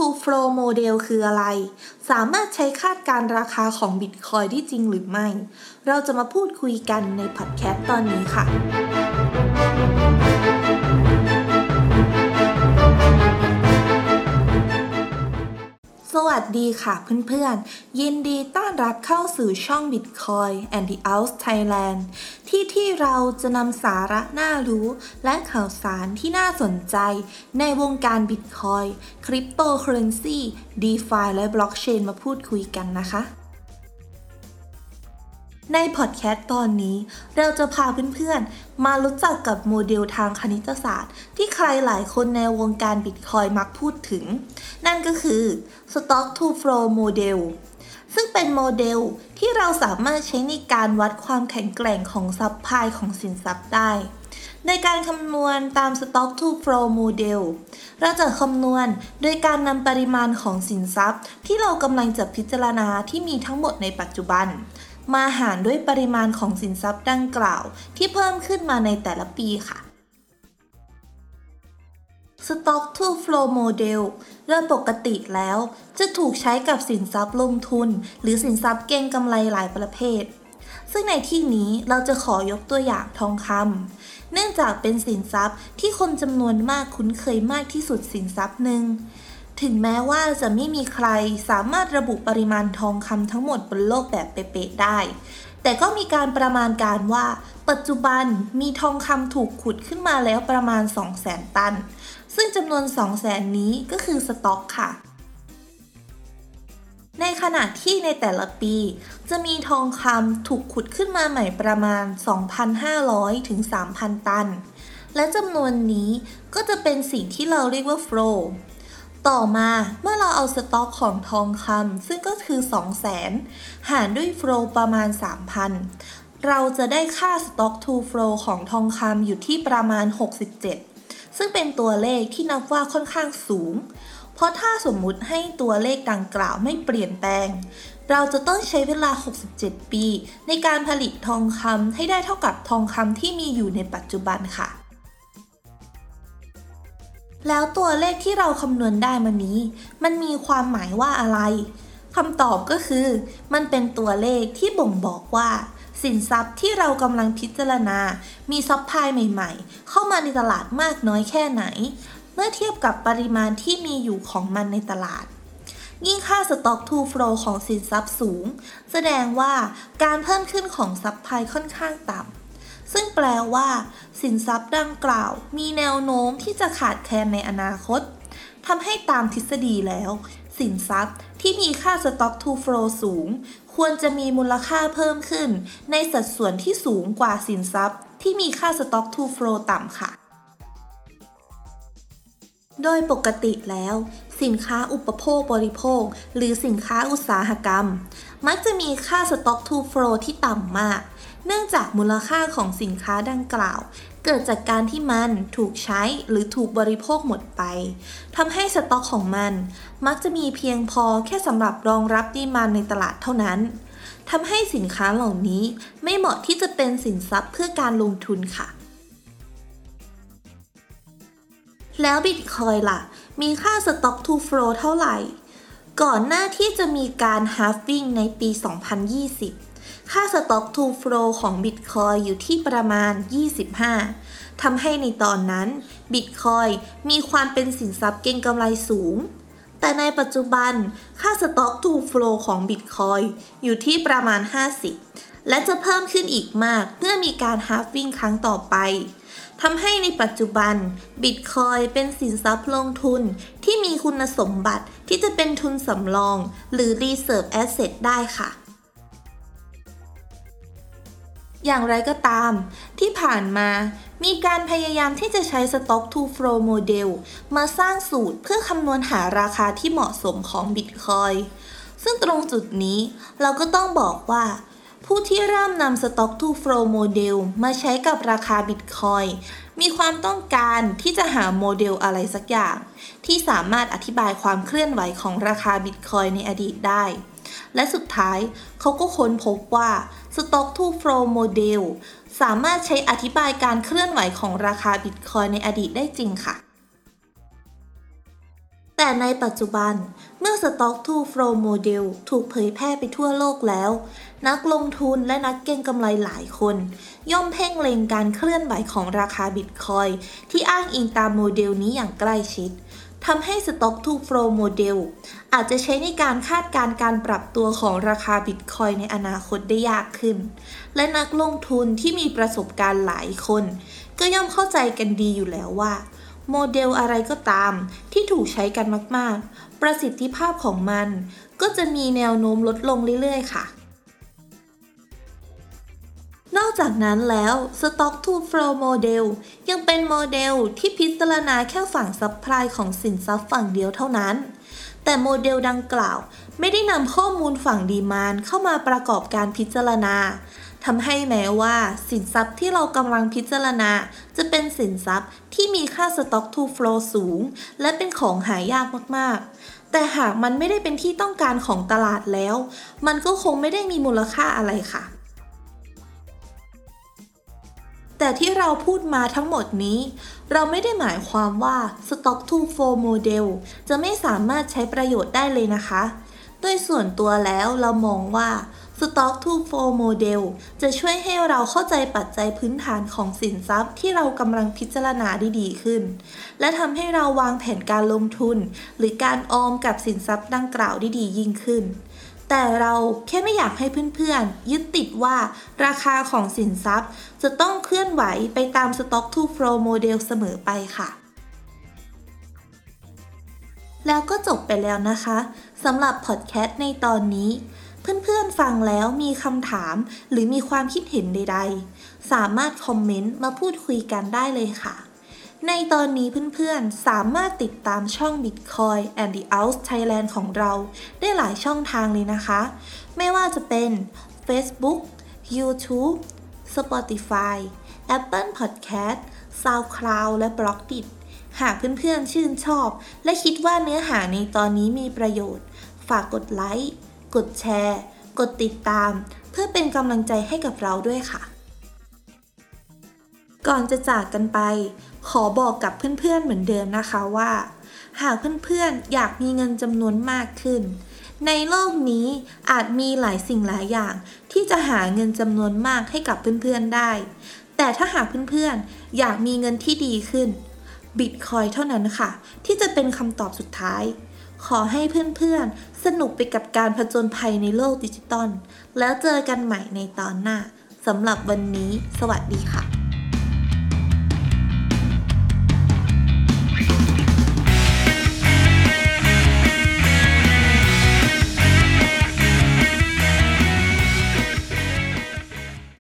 to Flow Model คืออะไร สามารถใช้คาดการราคาของบิตคอยที่จริงหรือไม่ เราจะมาพูดคุยกันในพอดแคสต์ตอนนี้ค่ะ สวัสดีค่ะเพื่อนๆ ยินดีต้อนรับเข้าสู่ช่อง Bitcoin and the Out Thailand ที่ที่เราจะนำสาระน่ารู้ และข่าวสารที่น่าสนใจ ในวงการ Bitcoin Cryptocurrency DeFi และ Blockchain มาพูดคุยกันนะคะ ในพอดแคสต์ตอนนี้ เราจะพาเพื่อนๆ มารู้จักกับโมเดลทางคณิตศาสตร์ ที่ใครหลายคนในวงการบิตคอยมักพูดถึง นั่นก็คือ Stock to Flow Model ซึ่งเป็นโมเดลที่เราสามารถใช้ในการวัดความแข็งแกร่งของ supply ของสินทรัพย์ได้ ในการคำนวณตาม Stock to Flow Model เราจะคำนวณโดยการนำปริมาณของสินทรัพย์ ที่เรากำลังจะพิจารณาที่มีทั้งหมดในปัจจุบัน มาหารด้วยปริมาณของสินทรัพย์ดังกล่าว ที่เพิ่มขึ้นมาในแต่ละปีค่ะ Stock to Flow Model โดยปกติแล้ว จะถูกใช้กับสินทรัพย์ลงทุน หรือสินทรัพย์เก็งกำไรหลายประเภท ซึ่งในที่นี้เราจะขอยกตัวอย่างทองคำเนื่องจากเป็นสินทรัพย์ที่คนจำนวนมากคุ้นเคยมากที่สุดสินทรัพย์หนึ่ง ถึงแม้ว่าจะไม่มีใครสามารถระบุปริมาณทองคำทั้งหมดบนโลกแบบเป๊ะๆได้ แต่ก็มีการประมาณการว่า ปัจจุบันมีทองคำถูกขุดขึ้นมาแล้วประมาณ 200,000 ตัน ซึ่งจำนวน 200,000 นี้ก็คือสต็อกค่ะในขณะที่ในแต่ละปี จะมีทองคำถูกขุดขึ้นมาใหม่ประมาณ 2,500 ถึง 3,000 ตัน และจำนวนนี้ก็จะเป็นสิ่งที่เราเรียกว่า flow ต่อมาเมื่อเราเอาสต็อกของทองคำซึ่งก็คือ 200,000 หารด้วยโฟลประมาณ 3,000 เราจะได้ค่าสต็อกทูโฟลของทองคำอยู่ที่ประมาณ 67 ซึ่งเป็นตัวเลขที่นับว่าค่อนข้างสูง เพราะถ้าสมมุติให้ตัวเลขดังกล่าวไม่เปลี่ยนแปลง เราจะต้องใช้เวลา 67 ปี ในการผลิตทองคำให้ได้เท่ากับทองคำที่มีอยู่ในปัจจุบันค่ะ แล้วตัวเลขที่เราคำนวณได้มานี้ มันมีความหมายว่าอะไรคำตอบก็คือ มันเป็นตัวเลขที่บ่งบอกว่า สินทรัพย์ที่เรากำลังพิจารณา มีซับพลายใหม่ๆ เข้ามาในตลาดมากน้อยแค่ไหน เมื่อเทียบกับปริมาณที่มีอยู่ของมันในตลาด ยิ่งค่า Stock to Flow ของสินทรัพย์สูง แสดงว่าการเพิ่มขึ้นของ supply ค่อนข้างต่ำ ซึ่งแปลว่า สินทรัพย์ดังกล่าว มีแนวโน้มที่จะขาดแคลนในอนาคตทำให้ตามทฤษฎีแล้ว สินทรัพย์ที่มีค่า Stock to Flow สูง ควรจะมีมูลค่าเพิ่มขึ้น ในสัดส่วนที่สูงกว่าสินทรัพย์ ที่มีค่า Stock to Flow ต่ำค่ะ โดยปกติแล้ว สินค้าอุปโภคบริโภค หรือสินค้าอุตสาหกรรม มักจะมีค่า Stock to Flow ที่ต่ำมาก เนื่องจากมูลค่าของสินค้าดังกล่าว เกิดจากการที่มันถูกใช้หรือถูกบริโภคหมดไปทำให้สต็อกของมัน มักจะมีเพียงพอแค่สำหรับรองรับ demand ในตลาดเท่านั้นทำให้สินค้าเหล่านี้ไม่เหมาะที่จะเป็นสินทรัพย์เพื่อการลงทุนค่ะแล้วบิตคอยล่ะ มีค่า Stock to Flow เท่าไหร่ ก่อนหน้าที่จะมีการ Halving ในปี 2020 ค่า Stock to Flow ของบิตคอยอยู่ที่ประมาณ 25 ทำให้ในตอนนั้นบิตคอยมีความเป็นสินทรัพย์เก็งกำไรสูง แต่ในปัจจุบันค่า Stock to Flow ของบิตคอยอยู่ที่ประมาณ 50 และจะเพิ่มขึ้นอีกมากเมื่อมีการ Halving ครั้งต่อไปทำให้ในปัจจุบันบิตคอยเป็นสินทรัพย์ลงทุนที่มีคุณสมบัติที่จะเป็นทุนสำรอง หรือ Reserve Asset ได้ค่ะ อย่างไรก็ตาม ที่ผ่านมามีการพยายามที่จะใช้ Stock to Flow Model มาสร้างสูตรเพื่อคำนวณหาราคาที่เหมาะสมของ Bitcoin ซึ่งตรงจุดนี้เราก็ต้องบอกว่า ผู้ที่เริ่มนำ Stock to Flow Model มาใช้กับราคา Bitcoin มีความต้องการที่จะหาโมเดลอะไรสักอย่าง ที่สามารถอธิบายความเคลื่อนไหวของราคา Bitcoin ในอดีตได้ และสุดท้ายเขาก็ค้นพบว่า Stock to Flow Model สามารถใช้อธิบายการเคลื่อนไหวของราคาบิตคอยในอดีตได้จริงค่ะ แต่ในปัจจุบันเมื่อ Stock to Flow Model ถูกเผยแพร่ไปทั่วโลกแล้ว นักลงทุนและนักเก็งกำไรหลายคน ย่อมเพ่งเล็งการเคลื่อนไหวของราคาบิตคอยที่อ้างอิงตามโมเดลนี้อย่างใกล้ชิดทำให้ Stock to Flow Model อาจจะใช้ในการคาดการณ์การปรับตัวของราคาบิตคอยในอนาคตได้ยากขึ้น และนักลงทุนที่มีประสบการณ์หลายคน ก็ย่อมเข้าใจกันดีอยู่แล้วว่า โมเดลอะไรก็ตาม ที่ถูกใช้กันมากๆ ประสิทธิภาพของมัน ก็จะมีแนวโน้มลดลงเรื่อยๆ ค่ะ นอกจากนั้นแล้ว Stock to Flow Model ยังเป็นโมเดลที่พิจารณาแค่ฝั่ง supply ของสินทรัพย์ฝั่งเดียวเท่านั้น แต่โมเดลดังกล่าว ไม่ได้นำข้อมูลฝั่ง demand เข้ามาประกอบการพิจารณาทำให้แม้ว่า สินทรัพย์ที่เรากำลังพิจารณา จะเป็นสินทรัพย์ที่มีค่า Stock to Flow สูง และเป็นของหายากมากๆ แต่หากมันไม่ได้เป็นที่ต้องการของตลาดแล้ว มันก็คงไม่ได้มีมูลค่าอะไรค่ะ แต่ที่เราพูดมาทั้งหมดนี้ เราไม่ได้หมายความว่า Stock to Flow Model จะไม่สามารถใช้ประโยชน์ได้เลยนะคะ โดยส่วนตัวแล้วเรามองว่า Stock to Flow Model จะช่วยให้เราเข้าใจปัจจัยพื้นฐานของสินทรัพย์ที่เรากำลังพิจารณาได้ดีขึ้น และทำให้เราวางแผนการลงทุน หรือการออมกับสินทรัพย์ดังกล่าวได้ดียิ่งขึ้น แต่เราแค่ไม่อยากให้เพื่อนๆ ยึดติดว่าราคาของสินทรัพย์ จะต้องเคลื่อนไหวไปตาม Stock to Flow Model เสมอไปค่ะแล้วก็จบไปแล้วนะคะ สำหรับพอดแคสต์ในตอนนี้ เพื่อนๆฟังแล้วมีคำถามหรือมีความคิดเห็นใด ๆ สามารถคอมเมนต์มาพูดคุยกันได้เลยค่ะ ในตอนนี้เพื่อนๆ สามารถติดตามช่อง Bitcoin and the Out Thailand ของเราได้หลายช่องทางเลยนะคะ ไม่ว่าจะเป็น Facebook YouTube Spotify Apple Podcast SoundCloud และ b l o g d i t หากเพื่อนๆชื่นชอบ และคิดว่าเนื้อหาในตอนนี้มีประโยชน์ ฝากกดไลค์ กดแชร์ กดติดตาม เพื่อเป็นกำลังใจให้กับเราด้วยค่ะ ก่อนจะจากกันไป ขอบอกกับเพื่อนๆเหมือนเดิมนะคะว่า หากเพื่อนๆอยากมีเงินจำนวนมากขึ้น ในโลกนี้อาจมีหลายสิ่งหลายอย่าง ที่จะหาเงินจำนวนมากให้กับเพื่อนๆได้ แต่ถ้าหากเพื่อนๆอยากมีเงินที่ดีขึ้น บิตคอยเท่านั้นค่ะ ที่จะเป็นคำตอบสุดท้าย ขอให้เพื่อนๆ สนุกไปกับการผจญภัยในโลกดิจิตอลแล้วเจอกันใหม่ในตอนหน้าสำหรับวันนี้ สวัสดีค่ะ